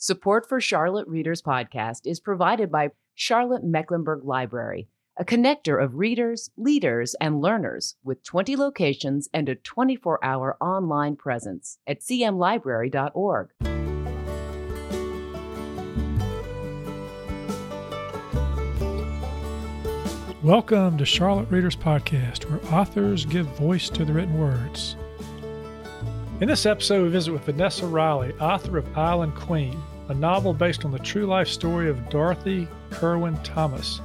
Support for Charlotte Readers Podcast is provided by Charlotte Mecklenburg Library, a connector of readers, leaders, and learners with 20 locations and a 24 hour online presence at cmlibrary.org. Welcome to Charlotte Readers Podcast, where authors give voice to the written words. In this episode, we visit with Vanessa Riley, author of Island Queen, a novel based on the true life story of Dorothy Kirwan Thomas,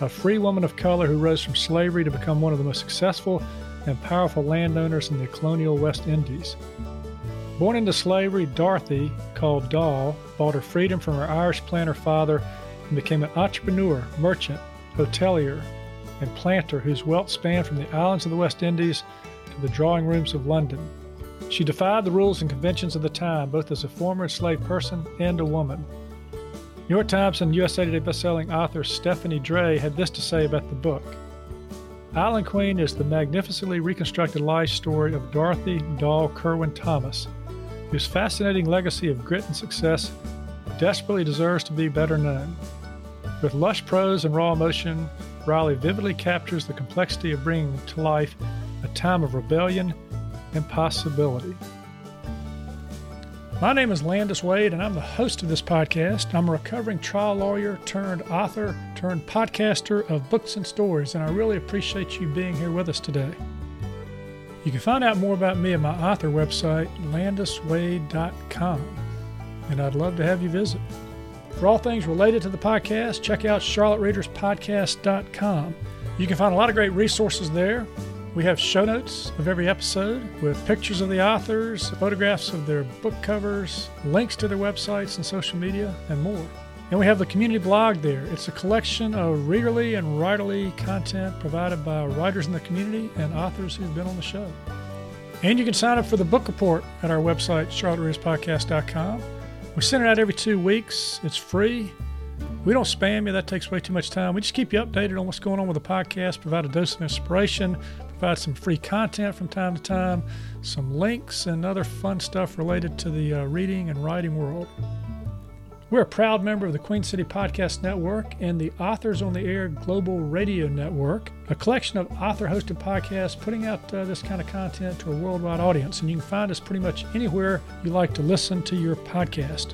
a free woman of color who rose from slavery to become one of the most successful and powerful landowners in the colonial West Indies. Born into slavery, Dorothy, called Doll, bought her freedom from her Irish planter father and became an entrepreneur, merchant, hotelier, and planter whose wealth spanned from the islands of the West Indies to the drawing rooms of London. She defied the rules and conventions of the time, both as a former enslaved person and a woman. New York Times and USA Today bestselling author Stephanie Dray had this to say about the book. Island Queen is the magnificently reconstructed life story of Dorothy Doll Kirwan Thomas, whose fascinating legacy of grit and success desperately deserves to be better known. With lush prose and raw emotion, Riley vividly captures the complexity of bringing to life a time of rebellion and possibility. My name is Landis Wade, and I'm the host of this podcast. I'm a recovering trial lawyer turned author turned podcaster of books and stories, and I really appreciate you being here with us today. You can find out more about me at my author website, landiswade.com, and I'd love to have you visit. For all things related to the podcast, check out charlottereaderspodcast.com. You can find a lot of great resources there, we have show notes of every episode with pictures of the authors, photographs of their book covers, links to their websites and social media, and more. And we have the community blog there. It's a collection of readerly and writerly content provided by writers in the community and authors who've been on the show. And you can sign up for the book report at our website, charlottereaderspodcast.com. We send it out every two weeks. It's free. We don't spam you, that takes way too much time. We just keep you updated on what's going on with the podcast, provide a dose of inspiration, provide some free content from time to time, some links, and other fun stuff related to the uh, reading and writing world. We're a proud member of the Queen City Podcast Network and the Authors on the Air Global Radio Network, a collection of author hosted podcasts putting out uh, this kind of content to a worldwide audience. And you can find us pretty much anywhere you like to listen to your podcast.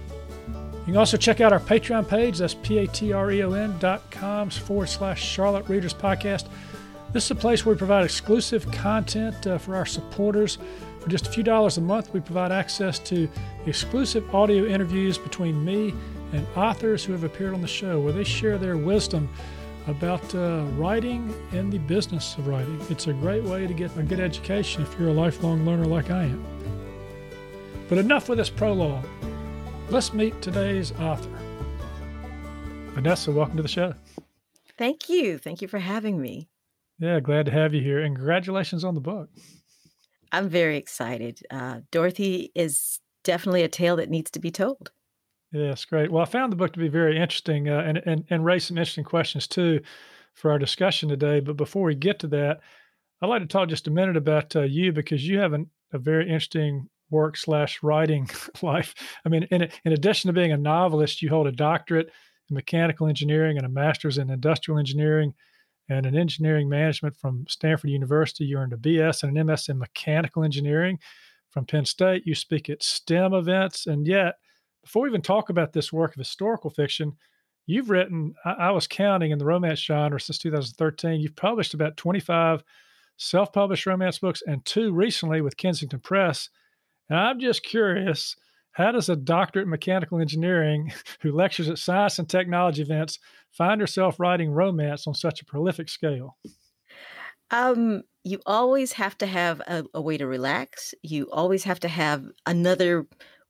You can also check out our Patreon page. That's p-a-t-r-e-o-n dot com forward slash Charlotte Readers Podcast. This is a place where we provide exclusive content uh, for our supporters. For just a few dollars a month, we provide access to exclusive audio interviews between me and authors who have appeared on the show, where they share their wisdom about uh, writing and the business of writing. It's a great way to get a good education if you're a lifelong learner like I am. But enough with this prologue. Let's meet today's author. Vanessa, welcome to the show. Thank you. Thank you for having me. Yeah, glad to have you here. And congratulations on the book. I'm very excited. Uh, Dorothy is definitely a tale that needs to be told. Yes, great. Well, I found the book to be very interesting uh, and, and, and raise some interesting questions too for our discussion today. But before we get to that, I'd like to talk just a minute about uh, you because you have an, a very interesting work slash writing life. I mean, in, in addition to being a novelist, you hold a doctorate in mechanical engineering and a master's in industrial engineering and an engineering management from Stanford University. You earned a BS and an MS in mechanical engineering from Penn State. You speak at STEM events. And yet, before we even talk about this work of historical fiction, you've written, I, I was counting in the romance genre since 2013, you've published about 25 self published romance books and two recently with Kensington Press. And I'm just curious how does a doctorate in mechanical engineering who lectures at science and technology events find herself writing romance on such a prolific scale? Um, you always have to have a, a way to relax. You always have to have another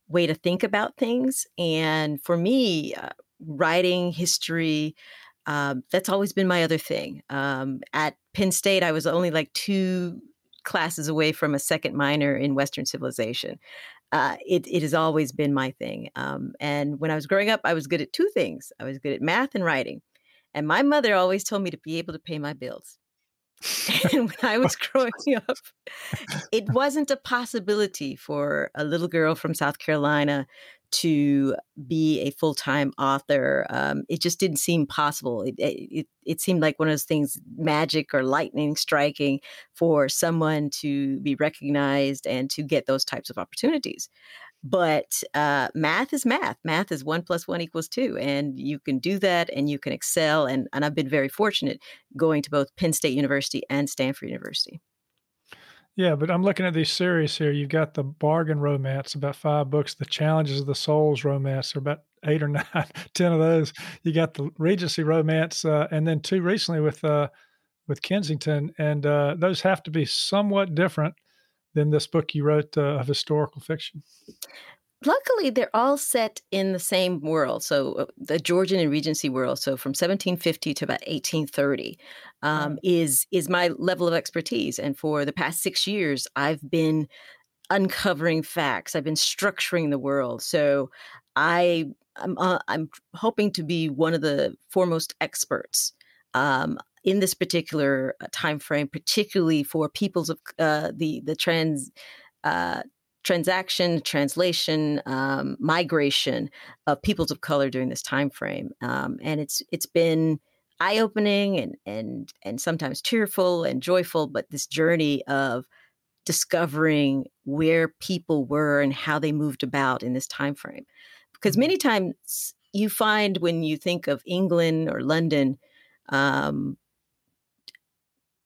way to think about things. And for me, uh, writing history, um, that's always been my other thing. Um, at Penn State, I was only like two classes away from a second minor in Western civilization. Uh, it, it has always been my thing. Um, and when I was growing up, I was good at two things I was good at math and writing. And my mother always told me to be able to pay my bills. and when I was growing up, it wasn't a possibility for a little girl from South Carolina to be a full time author. Um, it just didn't seem possible. It, it, it seemed like one of those things, magic or lightning striking, for someone to be recognized and to get those types of opportunities. But uh, math is math. Math is one plus one equals two, and you can do that, and you can excel. And and I've been very fortunate going to both Penn State University and Stanford University. Yeah, but I'm looking at these series here. You've got the bargain romance, about five books. The challenges of the souls romance are about eight or nine, ten of those. You got the Regency romance, uh, and then two recently with uh, with Kensington, and uh, those have to be somewhat different than this book you wrote uh, of historical fiction luckily they're all set in the same world so uh, the georgian and regency world so from 1750 to about 1830 um, is is my level of expertise and for the past six years i've been uncovering facts i've been structuring the world so i i'm, uh, I'm hoping to be one of the foremost experts um, in this particular uh, time frame particularly for peoples of uh, the the trans uh, transaction, translation, um, migration of peoples of color during this time frame, um, and it's it's been eye opening and and and sometimes tearful and joyful. But this journey of discovering where people were and how they moved about in this time frame, because mm-hmm. many times you find when you think of England or London. Um,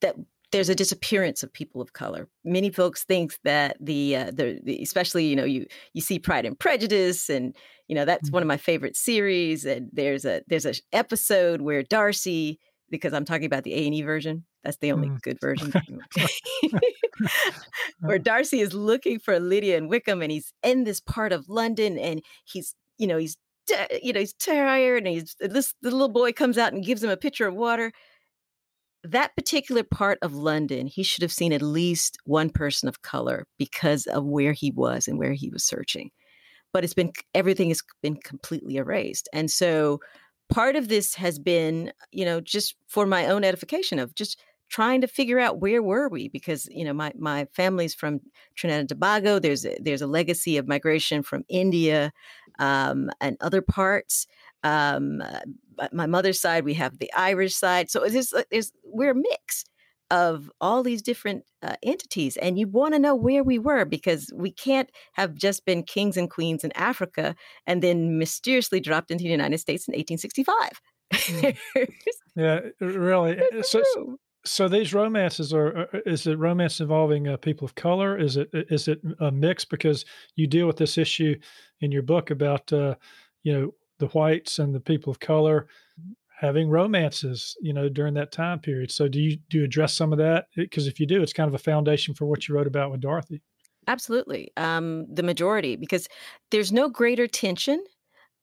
that there's a disappearance of people of color. Many folks think that the, uh, the, the especially you know you you see Pride and Prejudice, and you know that's mm-hmm. one of my favorite series. And there's a there's a episode where Darcy, because I'm talking about the A and E version, that's the only mm. good version, where Darcy is looking for Lydia and Wickham, and he's in this part of London, and he's you know he's you know he's tired, and he's this the little boy comes out and gives him a pitcher of water that particular part of London, he should have seen at least one person of color because of where he was and where he was searching. But it's been everything has been completely erased. And so part of this has been, you know, just for my own edification of just trying to figure out where were we because you know my my family's from Trinidad and Tobago. There's a, there's a legacy of migration from India um, and other parts. Um, my mother's side, we have the Irish side. So it's there's we're a mix of all these different uh, entities, and you want to know where we were because we can't have just been kings and queens in Africa and then mysteriously dropped into the United States in 1865. Mm. yeah, really. Eh, so, so, so, these romances are uh, uh, is it romance involving uh, people of color? Is it is it a mix because you deal with this issue in your book about uh, you know the whites and the people of color having romances, you know, during that time period. So do you do you address some of that? Because if you do, it's kind of a foundation for what you wrote about with Dorothy. Absolutely, um, the majority, because there's no greater tension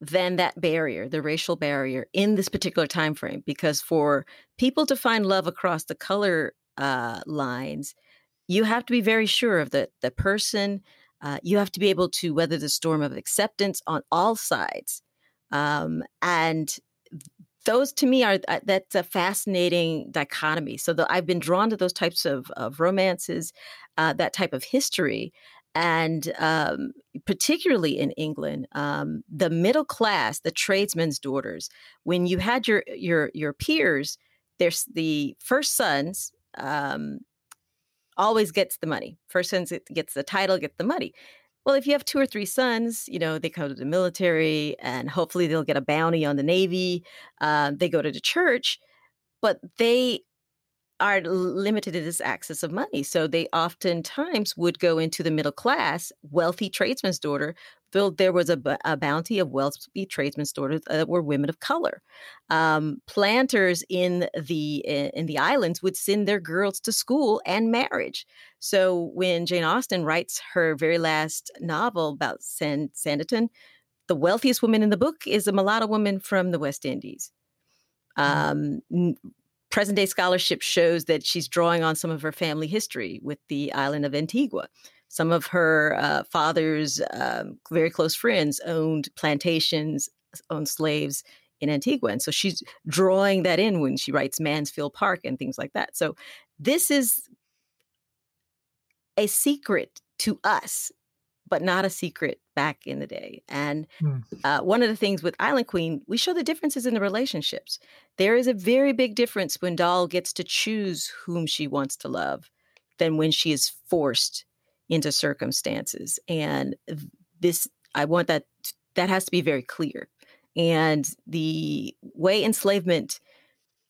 than that barrier, the racial barrier, in this particular time frame. Because for people to find love across the color uh, lines, you have to be very sure of the the person. Uh, you have to be able to weather the storm of acceptance on all sides um, and those to me are uh, that's a fascinating dichotomy. So the, I've been drawn to those types of, of romances, uh, that type of history, and um, particularly in England, um, the middle class, the tradesmen's daughters. When you had your your your peers, there's the first sons. Um, always gets the money. First sons gets the title, gets the money. Well, if you have two or three sons, you know, they go to the military and hopefully they'll get a bounty on the Navy. Uh, they go to the church, but they are limited to this access of money. So they oftentimes would go into the middle class, wealthy tradesman's daughter. Though there was a, a bounty of wealthy tradesman's daughters that were women of color. Um, planters in the in the islands would send their girls to school and marriage. So when Jane Austen writes her very last novel about San- Sanditon, the wealthiest woman in the book is a mulatto woman from the West Indies. Mm. Um, present day scholarship shows that she's drawing on some of her family history with the island of Antigua. Some of her uh, father's um, very close friends owned plantations, owned slaves in Antigua. And so she's drawing that in when she writes Mansfield Park and things like that. So this is a secret to us, but not a secret back in the day. And mm. uh, one of the things with Island Queen, we show the differences in the relationships. There is a very big difference when Doll gets to choose whom she wants to love than when she is forced into circumstances. And this, I want that, that has to be very clear. And the way enslavement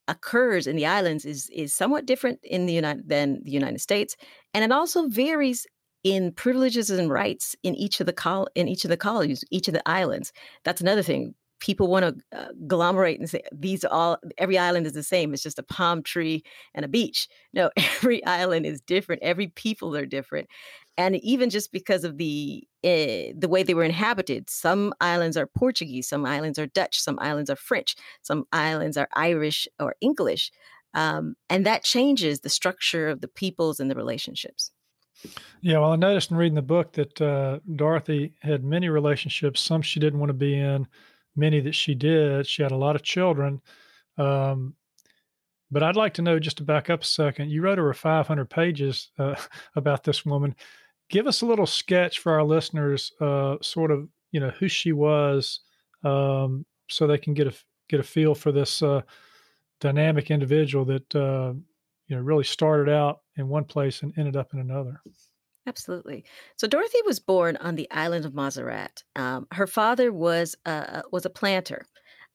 occurs in the islands is is somewhat different in the United than the United States, and it also varies in privileges and rights in each of the col in each of the colonies, each of the islands. That's another thing. People want to uh, agglomerate and say these all every island is the same. It's just a palm tree and a beach. No, every island is different. Every people are different, and even just because of the uh, the way they were inhabited, some islands are Portuguese, some islands are Dutch, some islands are French, some islands are Irish or English, um, and that changes the structure of the peoples and the relationships. Yeah, well, I noticed in reading the book that uh, Dorothy had many relationships. Some she didn't want to be in, many that she did. She had a lot of children. Um, but I'd like to know, just to back up a second, you wrote over 500 pages uh, about this woman. Give us a little sketch for our listeners, uh, sort of, you know, who she was, um, so they can get a get a feel for this uh, dynamic individual that uh, you know really started out in one place and ended up in another. Absolutely. So Dorothy was born on the island of Montserrat. Um, her father was a, was a planter,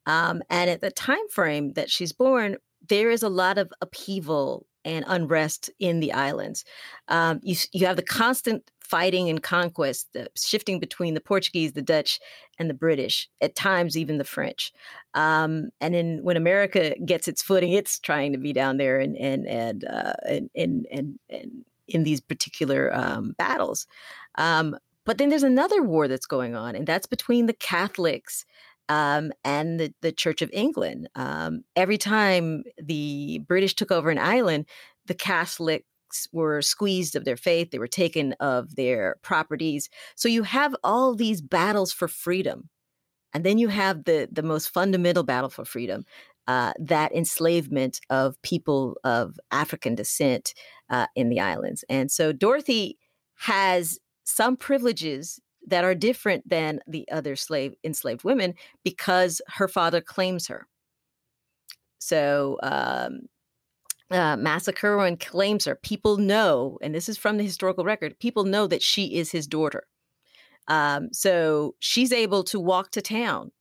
um, and at the time frame that she's born, there is a lot of upheaval and unrest in the islands. Um, you you have the constant fighting and conquest, the shifting between the Portuguese, the Dutch, and the British, at times even the French. Um, and then when America gets its footing, it's trying to be down there and and and uh, and, and, and, and in these particular um, battles. Um, but then there's another war that's going on, and that's between the Catholics um, and the, the Church of England. Um, every time the British took over an island, the Catholics were squeezed of their faith, they were taken of their properties. So you have all these battles for freedom. And then you have the, the most fundamental battle for freedom, uh, that enslavement of people of African descent uh, in the islands. And so Dorothy has some privileges that are different than the other slave enslaved women because her father claims her. So um, uh, Massa Kirwan claims her. People know, and this is from the historical record, people know that she is his daughter. Um, so she's able to walk to town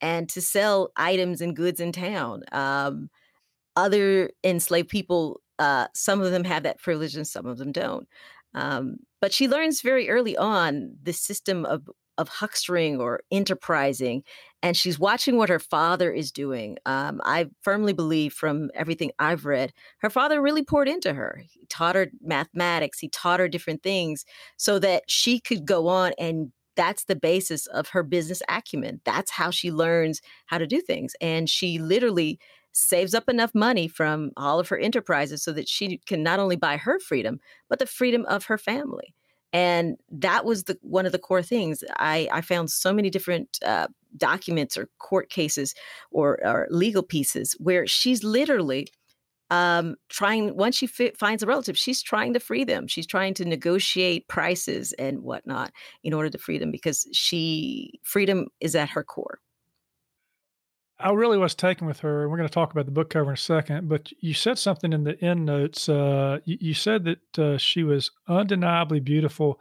and to sell items and goods in town. Um, other enslaved people, uh, some of them have that privilege and some of them don't. Um, but she learns very early on the system of of huckstering or enterprising, and she's watching what her father is doing. Um, I firmly believe, from everything I've read, her father really poured into her. He taught her mathematics, he taught her different things so that she could go on and that's the basis of her business acumen. That's how she learns how to do things. And she literally saves up enough money from all of her enterprises so that she can not only buy her freedom, but the freedom of her family. And that was the one of the core things. I i found so many different uh, documents or court cases or, or legal pieces where she's literally um, trying once she fi- finds a relative she's trying to free them. She's trying to negotiate prices and whatnot in order to free them because she freedom is at her core I really was taken with her. and We're going to talk about the book cover in a second, but you said something in the end notes. Uh, you, you, said that uh, she was undeniably beautiful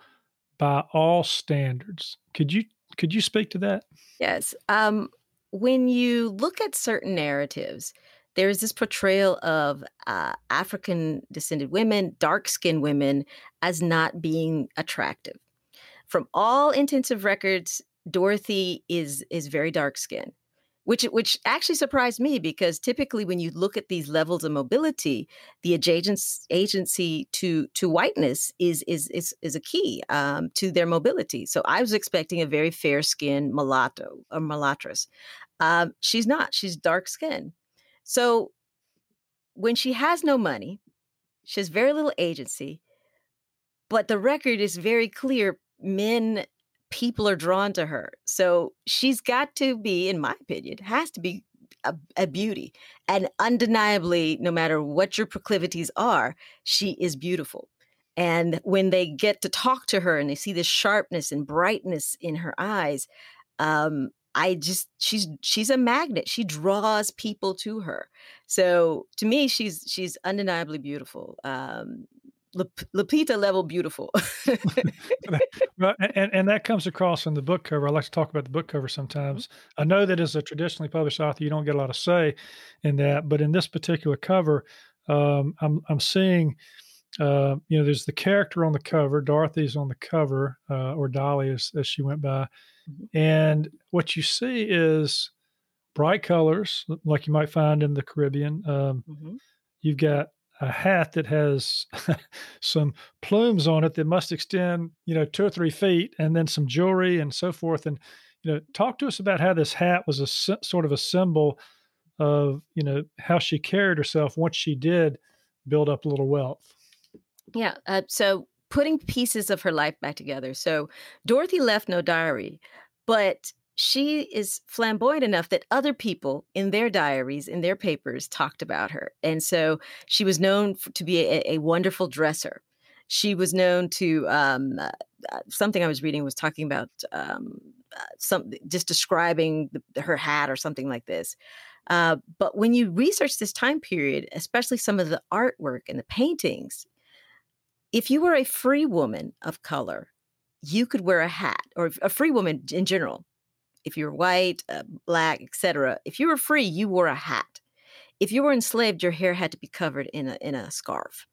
by all standards. Could you could you speak to that? Yes. Um, when you look at certain narratives, there is this portrayal of uh, African descended women, dark skinned women, as not being attractive. From all intensive records, Dorothy is is very dark skinned which which actually surprised me because typically when you look at these levels of mobility, the agency agency to to whiteness is is is, is a key um, to their mobility. So I was expecting a very fair skinned mulatto or mulattress. Um, she's not. She's dark skinned. So when she has no money, she has very little agency. But the record is very clear. Men people are drawn to her. So she's got to be, in my opinion, has to be a, a, beauty. And undeniably, no matter what your proclivities are, she is beautiful. And when they get to talk to her and they see this sharpness and brightness in her eyes, um, I just she's she's a magnet. She draws people to her. So to me, she's she's undeniably beautiful. Um, Lupita level beautiful. well, and, and that comes across in the book cover. I like to talk about the book cover sometimes. Mm-hmm. I know that as a traditionally published author, you don't get a lot of say in that, but in this particular cover, um, I'm I'm seeing, uh, you know, there's the character on the cover. Dorothy's on the cover, uh, or Dolly as, as she went by, mm-hmm. and what you see is bright colors, like you might find in the Caribbean. Um, mm-hmm. You've got a hat that has some plumes on it that must extend, you know, two or three feet, and then some jewelry and so forth. And you know, talk to us about how this hat was a sort of a symbol of, you know, how she carried herself once she did build up a little wealth. Yeah. Uh, so putting pieces of her life back together. So Dorothy left no diary, but she is flamboyant enough that other people in their diaries, in their papers, talked about her. And so she was known to be a, a, wonderful dresser. She was known to um, uh, uh something I was reading was talking about um, uh, some just describing the, her hat or something like this. Uh, but when you research this time period, especially some of the artwork and the paintings, if you were a free woman of color, you could wear a hat, or a free woman in general if you're white, uh, black, etc. If you were free, you wore a hat. If you were enslaved, your hair had to be covered in a in a scarf.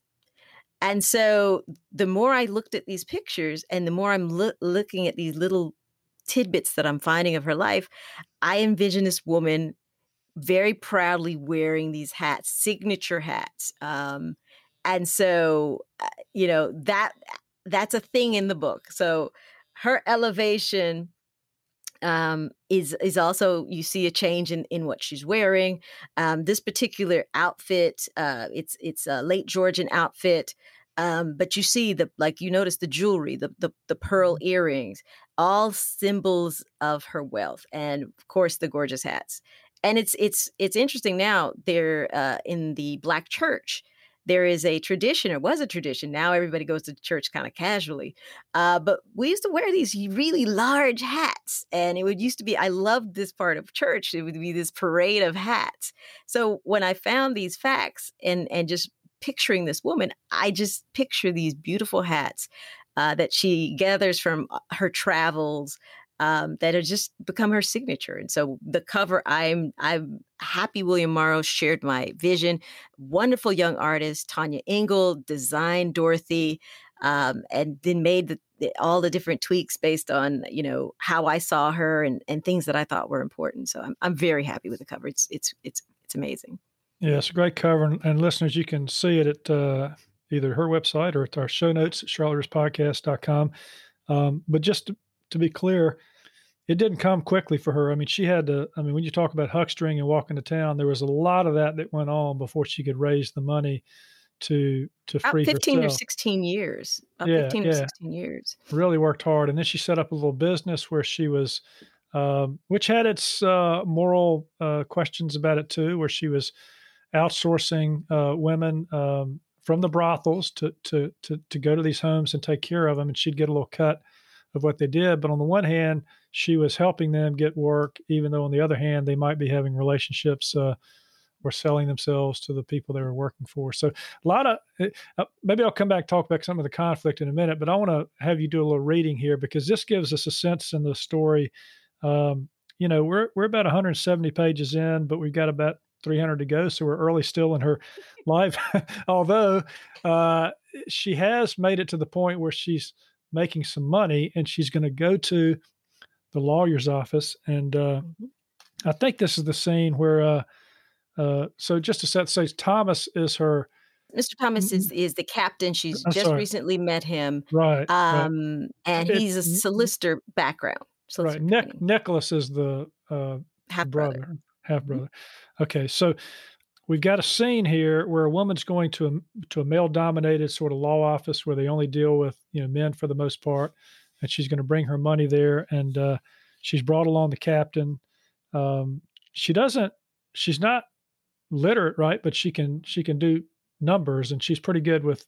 And so the more I looked at these pictures and the more I'm lo- looking at these little tidbits that I'm finding of her life, I envision this woman very proudly wearing these hats, signature hats. Um, and so, uh, you know, that that's a thing in the book. So her elevation um, is is also you see a change in in what she's wearing. Um, this particular outfit, uh, it's it's a late Georgian outfit, um, but you see the like you notice the jewelry, the the, the pearl mm-hmm. earrings, all symbols of her wealth, and of course the gorgeous hats. And it's it's it's interesting now. They're uh, in the black church there is a tradition or was a tradition now everybody goes to church kind of casually uh, but we used to wear these really large hats and it would used to be i loved this part of church it would be this parade of hats. So when i found these facts and and just picturing this woman i just picture these beautiful hats uh, that she gathers from uh, her travels um, that have just become her signature. And so the cover, I'm I'm happy William Morrow shared my vision. Wonderful young artist Tanya Engel designed Dorothy, um, and then made the, the, all the different tweaks based on you know how I saw her and and things that I thought were important. So I'm I'm very happy with the cover. It's it's it's it's amazing. Yeah, it's a great cover, and, and listeners, you can see it at uh, either her website or at our show notes at charlottespodcast.com. Um, but just to, to be clear, it didn't come quickly for her. I mean, she had to. I mean, when you talk about huckstering and walking to town, there was a lot of that that went on before she could raise the money to to free About 15 herself. or 16 years. About yeah, 15 yeah. or 16 years. Really worked hard, and then she set up a little business where she was, um, which had its uh, moral uh, questions about it too, where she was outsourcing uh, women um, from the brothels to, to to to go to these homes and take care of them, and she'd get a little cut of what they did. But on the one hand, she was helping them get work, even though on the other hand, they might be having relationships uh, or selling themselves to the people they were working for. So a lot of eh, uh, maybe I'll come back talk about some of the conflict in a minute, but I want to have you do a little reading here because this gives us a sense in the story. Um, you know, we're we're about 170 pages in, but we've got about 300 to go, so we're early still in her life. Although uh, she has made it to the point where she's making some money, and she's going to go to the lawyer's office. And uh, mm-hmm. I think this is the scene where, uh, uh, so just to set stage, Thomas is her. Mr. Thomas is is the captain. She's I'm just sorry. recently met him, right? Um, right. and it, he's a solicitor background. Solicitor right. Nick, Nicholas is the uh, half brother. Half brother. Mm-hmm. Okay, so we've got a scene here where a woman's going to a, to a male dominated sort of law office where they only deal with you know men for the most part and she's going to bring her money there. And uh, she's brought along the captain. Um, she doesn't. She's not literate, right? But she can she can do numbers, and she's pretty good with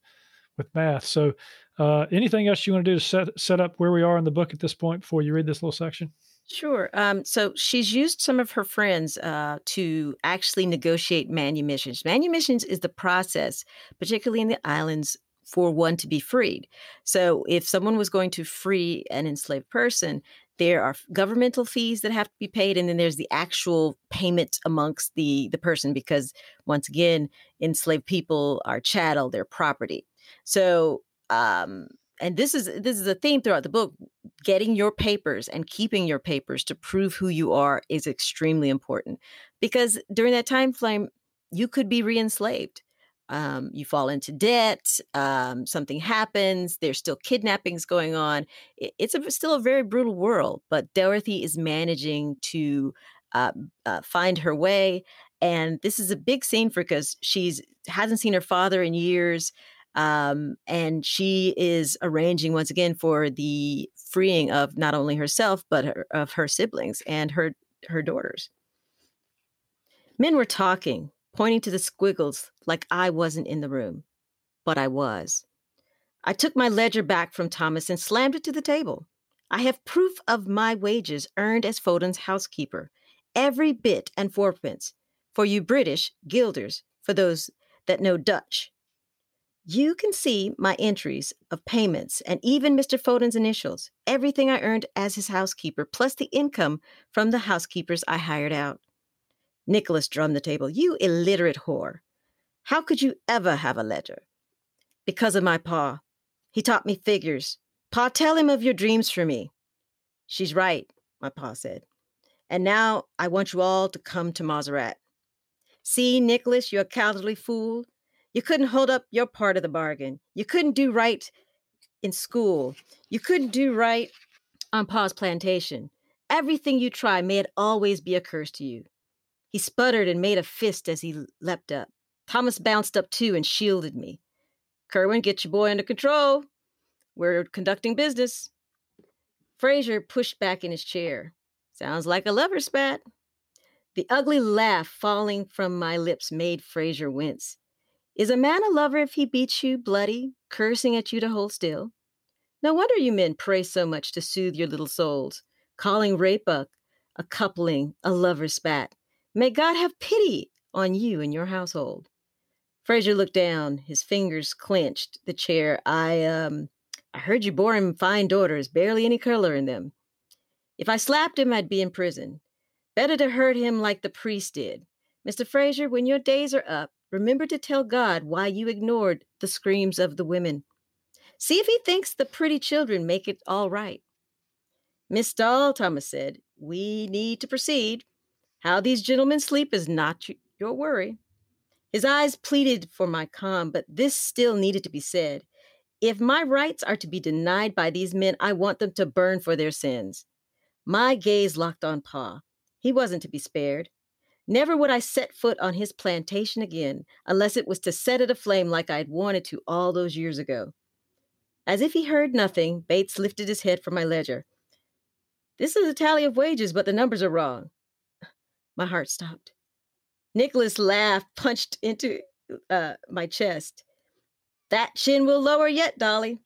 with math. So, uh, anything else you want to do to set set up where we are in the book at this point before you read this little section? Sure. Um, so she's used some of her friends uh, to actually negotiate manumissions. Manumissions is the process, particularly in the islands, for one to be freed. So if someone was going to free an enslaved person, there are governmental fees that have to be paid and then there's the actual payment amongst the the person because once again enslaved people are chattel their property so um and this is this is a theme throughout the book getting your papers and keeping your papers to prove who you are is extremely important because during that time frame you could be re-enslaved um, you fall into debt, um, something happens, there's still kidnappings going on. it's a, still a very brutal world, but Dorothy is managing to uh, uh, find her way. And this is a big scene for because she's hasn't seen her father in years. Um, and she is arranging once again for the freeing of not only herself but her, of her siblings and her her daughters. Men were talking pointing to the squiggles like I wasn't in the room. But I was. I took my ledger back from Thomas and slammed it to the table. I have proof of my wages earned as Foden's housekeeper, every bit and fourpence. For you British, guilders, for those that know Dutch. You can see my entries of payments and even Mr. Foden's initials, everything I earned as his housekeeper, plus the income from the housekeepers I hired out. Nicholas drummed the table. You illiterate whore. How could you ever have a ledger? Because of my pa. He taught me figures. Pa, tell him of your dreams for me. She's right, my pa said. And now I want you all to come to Montserrat. See, Nicholas, you're a cowardly fool. You couldn't hold up your part of the bargain. You couldn't do right in school. You couldn't do right on Pa's plantation. Everything you try may it always be a curse to you. He sputtered and made a fist as he leapt up. Thomas bounced up too and shielded me. Kirwan, get your boy under control. We're conducting business. Fraser pushed back in his chair. Sounds like a lover spat. The ugly laugh falling from my lips made Fraser wince. Is a man a lover if he beats you bloody, cursing at you to hold still? No wonder you men pray so much to soothe your little souls, calling rape a, a coupling, a lover's spat. May God have pity on you and your household. Fraser looked down, his fingers clenched the chair. I um I heard you bore him fine daughters, barely any color in them. If I slapped him, I'd be in prison. Better to hurt him like the priest did. Mr. Fraser, when your days are up, remember to tell God why you ignored the screams of the women. See if he thinks the pretty children make it all right. Miss Doll, Thomas said, we need to proceed. How these gentlemen sleep is not your worry. His eyes pleaded for my calm, but this still needed to be said. If my rights are to be denied by these men, I want them to burn for their sins. My gaze locked on Pa. He wasn't to be spared. Never would I set foot on his plantation again, unless it was to set it aflame like I'd wanted to all those years ago. As if he heard nothing, Bates lifted his head from my ledger. This is a tally of wages, but the numbers are wrong. My heart stopped. Nicholas laughed, punched into uh, my chest. That chin will lower yet, Dolly.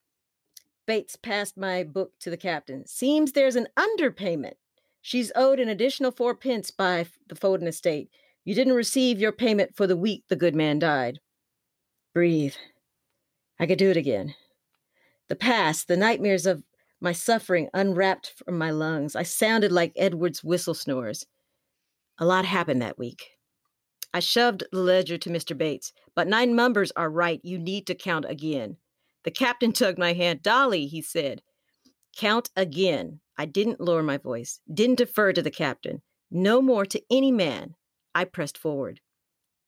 Bates passed my book to the captain. Seems there's an underpayment. She's owed an additional four pence by the Foden estate. You didn't receive your payment for the week the good man died. Breathe. I could do it again. The past, the nightmares of my suffering unwrapped from my lungs. I sounded like Edward's whistle snores. A lot happened that week. I shoved the ledger to Mr. Bates, but nine numbers are right. You need to count again. The captain tugged my hand. Dolly, he said, count again. I didn't lower my voice, didn't defer to the captain. No more to any man. I pressed forward.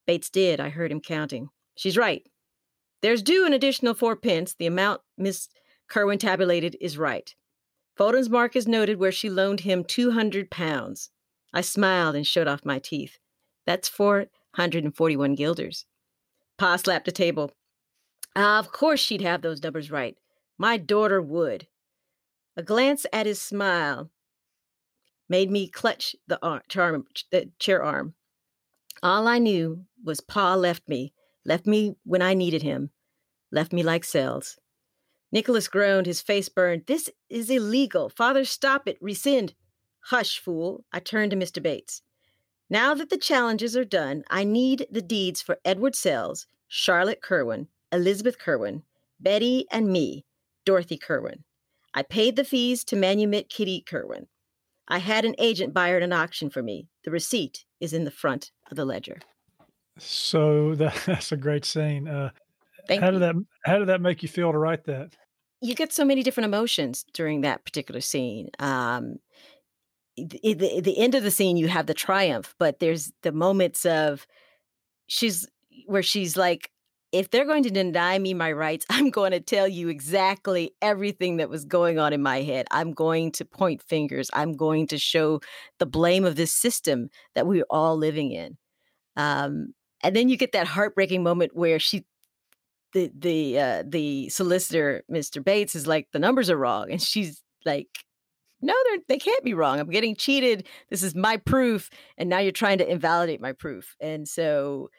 Bates did. I heard him counting. She's right. There's due an additional four pence. The amount Miss Kirwan tabulated is right. Foden's mark is noted where she loaned him 200 pounds. I smiled and showed off my teeth. That's 441 guilders. Pa slapped the table. Ah, of course she'd have those numbers right. My daughter would. A glance at his smile made me clutch the, arm, charm, the chair arm. All I knew was Pa left me, left me when I needed him. left me like Sells. Nicholas groaned, his face burned. This is illegal. Father, stop it. Rescind. Hush, fool. I turned to Mr. Bates. Now that the challenges are done, I need the deeds for Edward Sells, Charlotte Kirwan, Elizabeth Kirwan, Betty and me, Dorothy Kirwan. I paid the fees to manumit Kitty Kirwan. I had an agent buy her at an auction for me. The receipt is in the front of the ledger. So that's a great scene. Uh, Thank how you. did that How did that make you feel to write that? you get so many different emotions during that particular scene. Um, the, the, the end of the scene, you have the triumph, but there's the moments of she's where she's like, if they're going to deny me my rights, I'm going to tell you exactly everything that was going on in my head. I'm going to point fingers. I'm going to show the blame of this system that we're all living in. Um, and then you get that heartbreaking moment where she the the uh, the solicitor, Mr. Bates, is like, the numbers are wrong, and she's like, no, they they can't be wrong. I'm getting cheated. This is my proof, and now you're trying to invalidate my proof. And so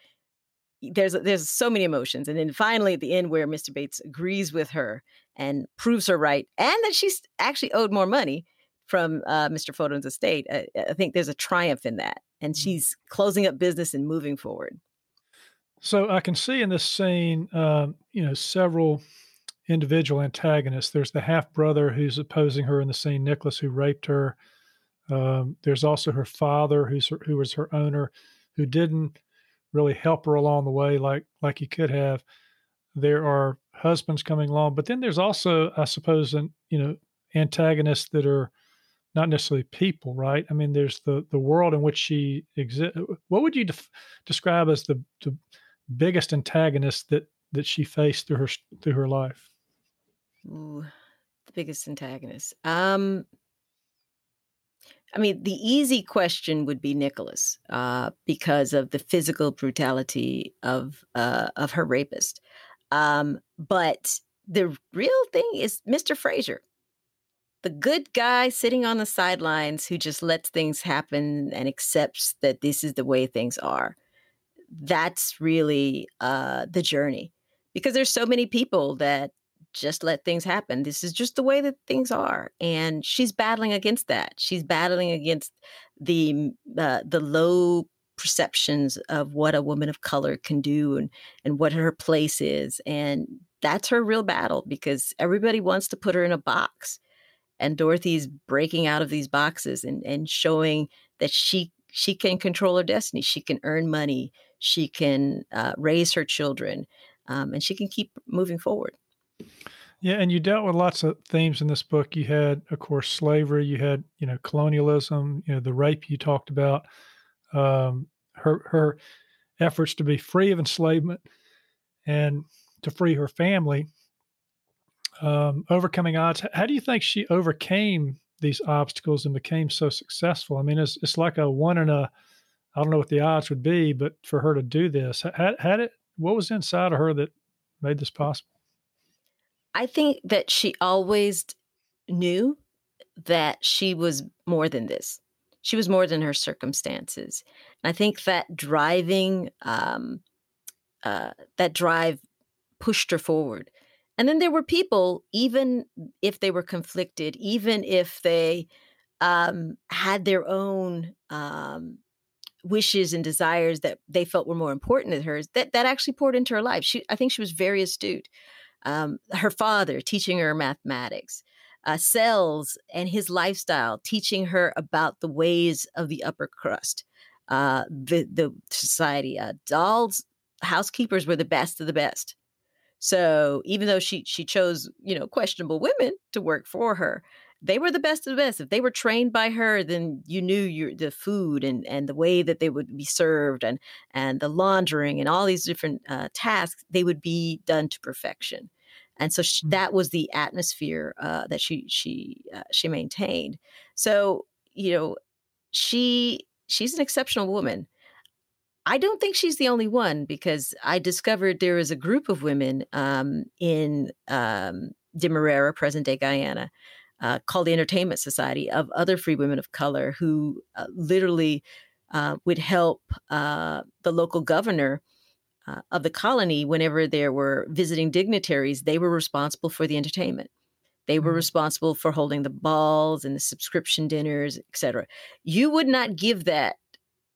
there's there's so many emotions, and then finally at the end, where Mr. Bates agrees with her and proves her right, and that she's actually owed more money from uh, Mr. Foden's estate. I, I think there's a triumph in that, and she's closing up business and moving forward. So I can see in this scene, um, you know, several individual antagonists. There's the half brother who's opposing her in the scene, Nicholas, who raped her. Um, there's also her father, who's her, who was her owner, who didn't really help her along the way like like he could have. There are husbands coming along, but then there's also, I suppose, an, you know, antagonists that are not necessarily people, right? I mean, there's the the world in which she exists. What would you def- describe as the, the biggest antagonist that that she faced through her through her life? Ooh, the biggest antagonist. Um, I mean, the easy question would be Nicholas, uh, because of the physical brutality of uh, of her rapist. Um, but the real thing is Mr. Fraser, the good guy sitting on the sidelines who just lets things happen and accepts that this is the way things are. That's really uh, the journey, because there's so many people that just let things happen. This is just the way that things are, and she's battling against that. She's battling against the uh, the low perceptions of what a woman of color can do and and what her place is, and that's her real battle because everybody wants to put her in a box, and Dorothy's breaking out of these boxes and and showing that she she can control her destiny. She can earn money. She can uh, raise her children, um, and she can keep moving forward. Yeah, and you dealt with lots of themes in this book. You had, of course, slavery. You had, you know, colonialism. You know, the rape you talked about. Um, her her efforts to be free of enslavement and to free her family. Um, overcoming odds. How do you think she overcame these obstacles and became so successful? I mean, it's it's like a one in a. I don't know what the odds would be, but for her to do this, had had it. What was inside of her that made this possible? I think that she always knew that she was more than this. She was more than her circumstances. And I think that driving, um, uh, that drive pushed her forward. And then there were people, even if they were conflicted, even if they um, had their own um, wishes and desires that they felt were more important than hers, that, that actually poured into her life. She, I think she was very astute um, her father teaching her mathematics, uh, Sells and his lifestyle teaching her about the ways of the upper crust, uh, the the society. Uh, housekeepers were the best of the best. So even though she she chose you know questionable women to work for her, they were the best of the best. If they were trained by her, then you knew your the food and and the way that they would be served and and the laundering and all these different uh, tasks they would be done to perfection. And so she, that was the atmosphere uh, that she she uh, she maintained. So you know she she's an exceptional woman. I don't think she's the only one because I discovered there is a group of women um, in um, Demerara, present day Guyana, uh, called the Entertainment Society of other free women of color who uh, literally uh, would help uh, the local governor uh, of the colony, whenever there were visiting dignitaries, they were responsible for the entertainment. They were mm-hmm. responsible for holding the balls and the subscription dinners, etc. You would not give that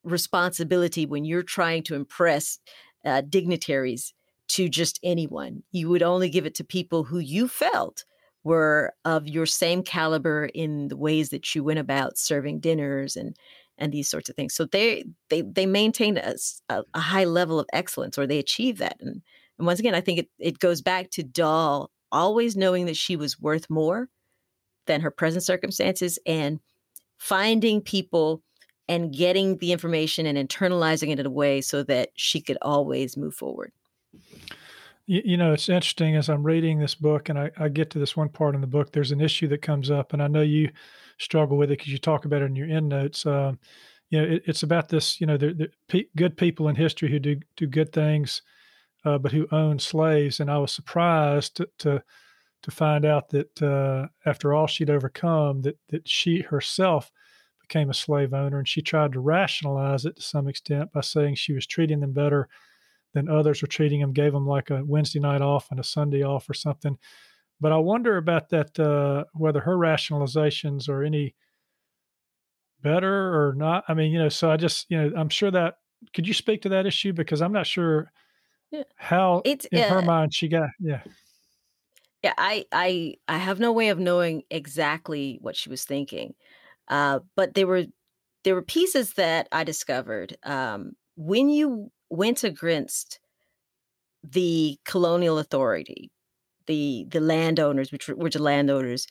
responsibility when you're trying to impress uh, dignitaries to just anyone. You would only give it to people who you felt were of your same caliber in the ways that you went about serving dinners and and these sorts of things. So they they they maintained a, a high level of excellence, or they achieved that. And, and once again, I think it it goes back to Doll always knowing that she was worth more than her present circumstances and finding people and getting the information and internalizing it in a way so that she could always move forward. You, you know, it's interesting as I'm reading this book and I, I, get to this one part in the book, there's an issue that comes up, and I know you struggle with it because you talk about it in your end notes. Um, you know, it, it's about this, you know, the, the good people in history who do, do good things, uh, but who own slaves. And I was surprised to, to, to find out that uh, after all she'd overcome, that, that she herself became a slave owner and she tried to rationalize it to some extent by saying she was treating them better than others were treating them, gave them like a Wednesday night off and a Sunday off or something. But I wonder about that, uh, whether her rationalizations are any better or not. I mean, you know, so I just, you know, I'm sure that, could you speak to that issue? Because I'm not sure how it's, in uh, her mind she got, yeah. Yeah, I, I, I have no way of knowing exactly what she was thinking, uh, but there were, there were pieces that I discovered um, when you went against the colonial authority, the the landowners, which were, the landowners,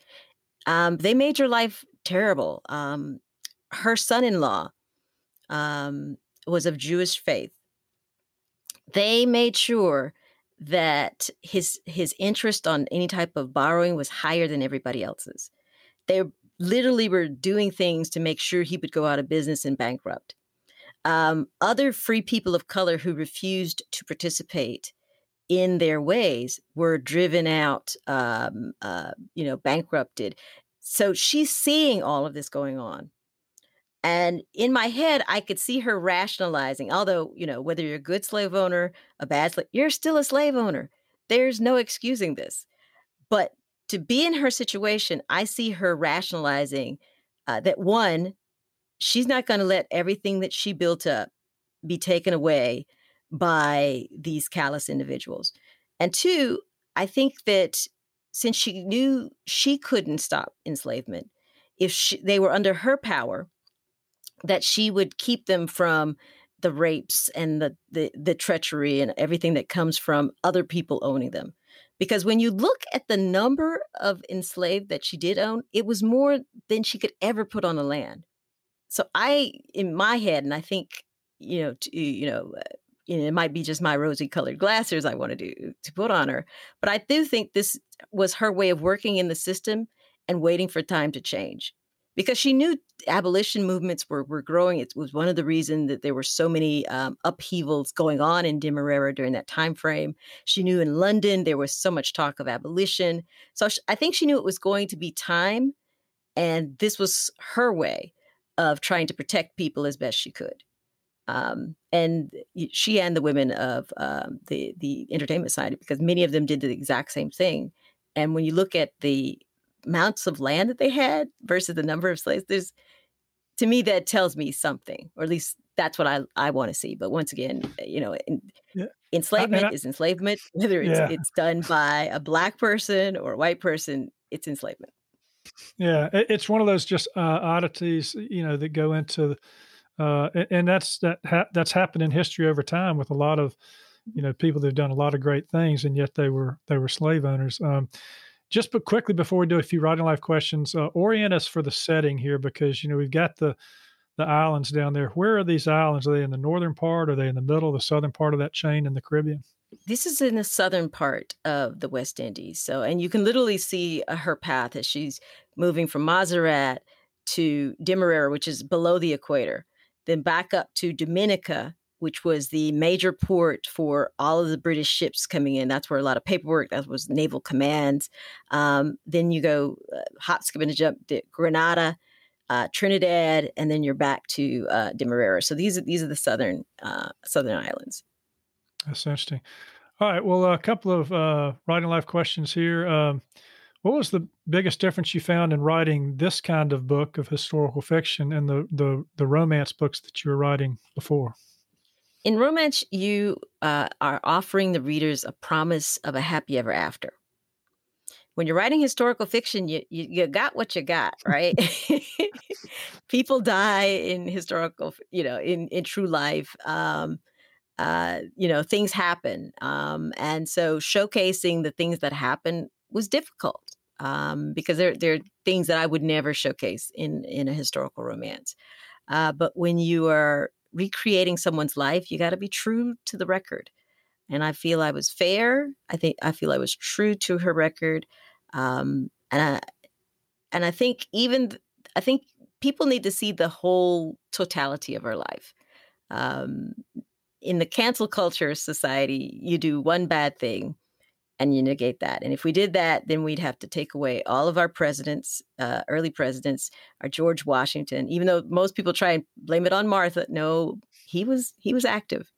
um, they made your life terrible. Um, her son-in-law um, was of Jewish faith. They made sure that his his interest on any type of borrowing was higher than everybody else's. They literally were doing things to make sure he would go out of business and bankrupt. Um, other free people of color who refused to participate in their ways were driven out, um, uh, you know, bankrupted. So she's seeing all of this going on. And in my head, I could see her rationalizing, although, you know, whether you're a good slave owner, a bad slave, you're still a slave owner. There's no excusing this. But to be in her situation, I see her rationalizing uh, that one, she's not going to let everything that she built up be taken away by these callous individuals. And two, I think that since she knew she couldn't stop enslavement, if she, they were under her power, that she would keep them from the rapes and the, the the treachery and everything that comes from other people owning them. Because when you look at the number of enslaved that she did own, it was more than she could ever put on the land. So I, in my head, and I think, you know, to, you know, uh, it might be just my rosy colored glasses I want to to put on her, but I do think this was her way of working in the system and waiting for time to change because she knew abolition movements were, were growing. It was one of the reasons that there were so many um, upheavals going on in Demerara during that time frame. She knew in London there was so much talk of abolition. So I think she knew it was going to be time, and this was her way of trying to protect people as best she could. Um, and she and the women of um, the the entertainment side, because many of them did the exact same thing. And when you look at the amounts of land that they had versus the number of slaves, there's to me that tells me something, or at least that's what I I want to see. But once again, you know, in, yeah. enslavement I, is enslavement, whether it's yeah. it's done by a black person or a white person, it's enslavement. Yeah, it's one of those just uh, oddities, you know, that go into, uh, and that's that ha- that's happened in history over time with a lot of, you know, people that have done a lot of great things, and yet they were they were slave owners. Um, just but quickly before we do a few writing life questions, uh, orient us for the setting here because you know we've got the the islands down there. Where are these islands? Are they in the northern part? Are they in the middle, the southern part of that chain in the Caribbean? This is in the southern part of the West Indies. So, and you can literally see uh, her path as she's moving from Montserrat to Demerara, which is below the equator, then back up to Dominica, which was the major port for all of the British ships coming in. That's where a lot of paperwork, that was naval commands. Um, then you go uh, hop, jump to Grenada, uh, Trinidad, and then you're back to uh, Demerara. So these are these are the southern uh, southern islands. That's interesting. All right. Well, a couple of uh, writing life questions here. Um, what was the biggest difference you found in writing this kind of book of historical fiction and the the, the romance books that you were writing before? In romance, you uh, are offering the readers a promise of a happy ever after. When you're writing historical fiction, you you, you got what you got, right? People die in historical, you know, in in true life. Um, uh, you know, things happen, um, and so showcasing the things that happen was difficult um, because there there are things that I would never showcase in in a historical romance. Uh, but when you are recreating someone's life, you got to be true to the record. And I feel I was fair. I think I feel I was true to her record. Um, and I, and I think even I think people need to see the whole totality of her life. Um, in the cancel culture society, you do one bad thing and you negate that. And if we did that, then we'd have to take away all of our presidents, uh, early presidents, our George Washington. Even though most people try and blame it on Martha, no, he was he was active.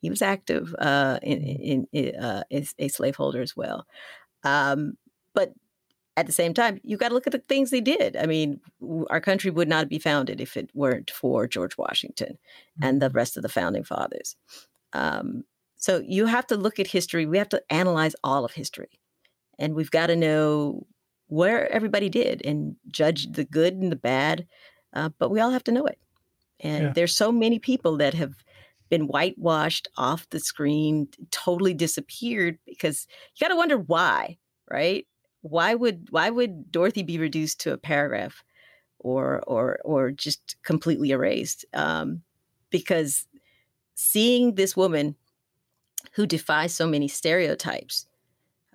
He was active uh, in, in, in uh, a slaveholder as well. Um, but at the same time, you got to look at the things they did. I mean, our country would not be founded if it weren't for George Washington and the mm-hmm. rest of the founding fathers. Um, so you have to look at history. We have to analyze all of history. And we've got to know where everybody did and judge the good and the bad. Uh, but we all have to know it. And yeah. there's so many people that have been whitewashed off the screen, totally disappeared because you got to wonder why, right? Why would why would Dorothy be reduced to a paragraph or or or just completely erased? Um, because seeing this woman who defies so many stereotypes,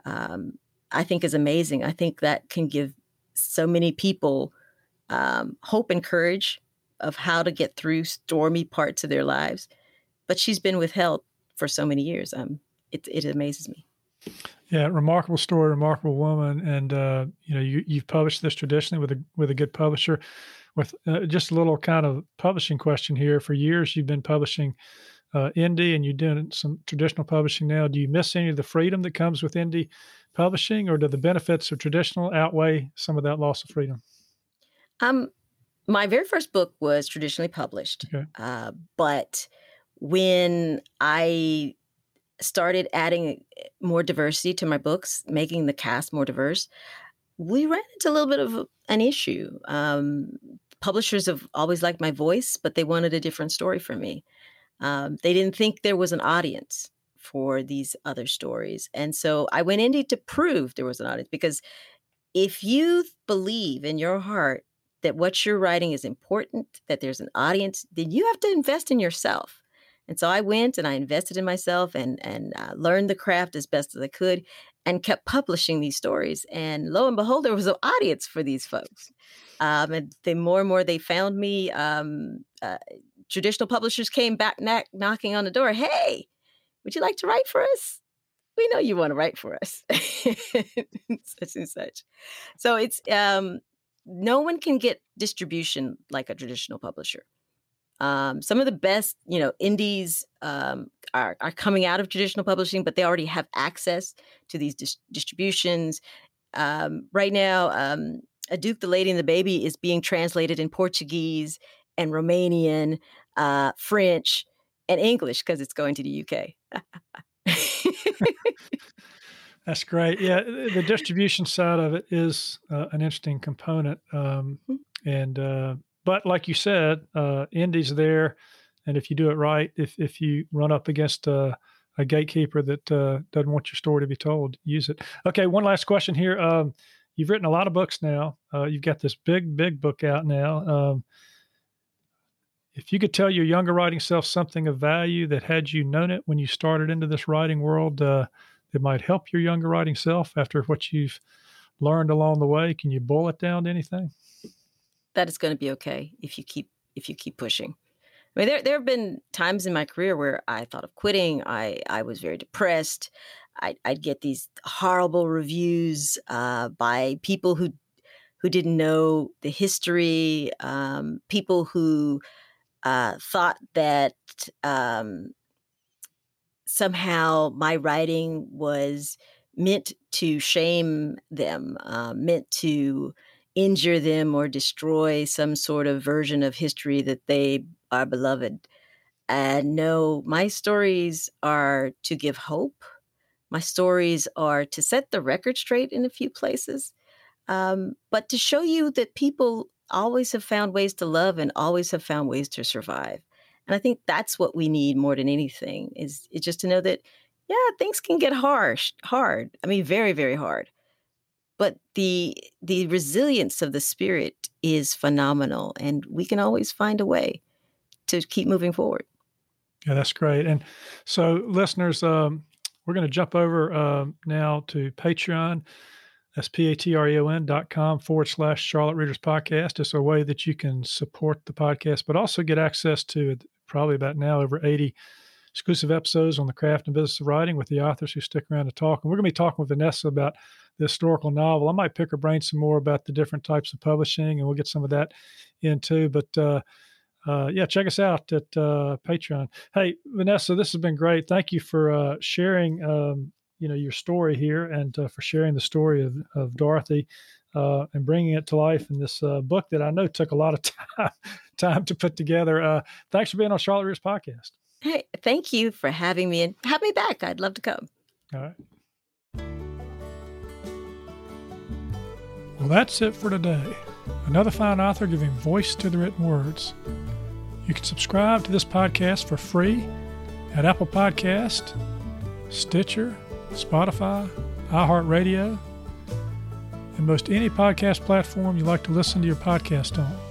um, I think is amazing. I think that can give so many people um, hope and courage of how to get through stormy parts of their lives. But she's been withheld for so many years. Um, it, it amazes me. Yeah, remarkable story, remarkable woman, and uh, you know you you've published this traditionally with a with a good publisher. With uh, just a little kind of publishing question here. For years, you've been publishing uh, indie and you're doing some traditional publishing now, do you miss any of the freedom that comes with indie publishing, or do the benefits of traditional outweigh some of that loss of freedom? Um, my very first book was traditionally published, okay. uh, but when I started adding more diversity to my books, making the cast more diverse, we ran into a little bit of an issue. Um, publishers have always liked my voice, but they wanted a different story for me. Um, they didn't think there was an audience for these other stories. And so I went indie to prove there was an audience because if you believe in your heart that what you're writing is important, that there's an audience, then you have to invest in yourself. And so I went and I invested in myself and and uh, learned the craft as best as I could, and kept publishing these stories. And lo and behold, there was an audience for these folks. Um, and the more and more they found me, um, uh, traditional publishers came back knocking on the door. Hey, would you like to write for us? We know you want to write for us, such and such. So it's um, no one can get distribution like a traditional publisher. Um, some of the best, you know, indies um, are, are coming out of traditional publishing, but they already have access to these dis- distributions. Um, right now, um, A Duke, the Lady, and the Baby is being translated in Portuguese and Romanian uh, French, and English because it's going to the UK. That's great. Yeah, the distribution side of it is uh, an interesting component, um, mm-hmm. and uh, but like you said, uh, Indy's there, and if you do it right, if if you run up against a, a gatekeeper that uh, doesn't want your story to be told, use it. Okay, one last question here. Um, you've written a lot of books now. Uh, you've got this big, big book out now. Um, if you could tell your younger writing self something of value that had you known it when you started into this writing world uh, might help your younger writing self after what you've learned along the way, can you boil it down to anything? That is going to be okay if you keep if you keep pushing. I mean, there there have been times in my career where I thought of quitting. I I was very depressed. I, would get these horrible reviews uh, by people who who didn't know the history, um, people who uh, thought that um, somehow my writing was meant to shame them, uh, meant to injure them or destroy some sort of version of history that they are beloved. And no, my stories are to give hope. My stories are to set the record straight in a few places, um, but to show you that people always have found ways to love and always have found ways to survive. And I think that's what we need more than anything is, is just to know that, yeah, things can get harsh, hard. I mean, very, very hard. But the the resilience of the spirit is phenomenal, and we can always find a way to keep moving forward. Yeah, that's great. And so, listeners, um, we're going to jump over uh, now to Patreon. That's P-A-T-R-E-O-N dot com forward slash Charlotte Readers Podcast. It's a way that you can support the podcast, but also get access to probably about now over 80 exclusive episodes on the craft and business of writing with the authors who stick around to talk. And we're going to be talking with Vanessa about the historical novel. I might pick her brain some more about the different types of publishing, and we'll get some of that in too. But uh, uh, yeah, check us out at uh, Patreon. Hey, Vanessa, this has been great. Thank you for uh, sharing um, you know your story here and uh, for sharing the story of, of Dorothy uh, and bringing it to life in this uh, book that I know took a lot of time time to put together. Uh, thanks for being on Charlotte Readers podcast. Hey, thank you for having me and have me back. I'd love to come. All right. Well, that's it for today. Another fine author giving voice to the written words. You can subscribe to this podcast for free at Apple Podcast, Stitcher, Spotify, iHeartRadio, and most any podcast platform you like to listen to your podcast on.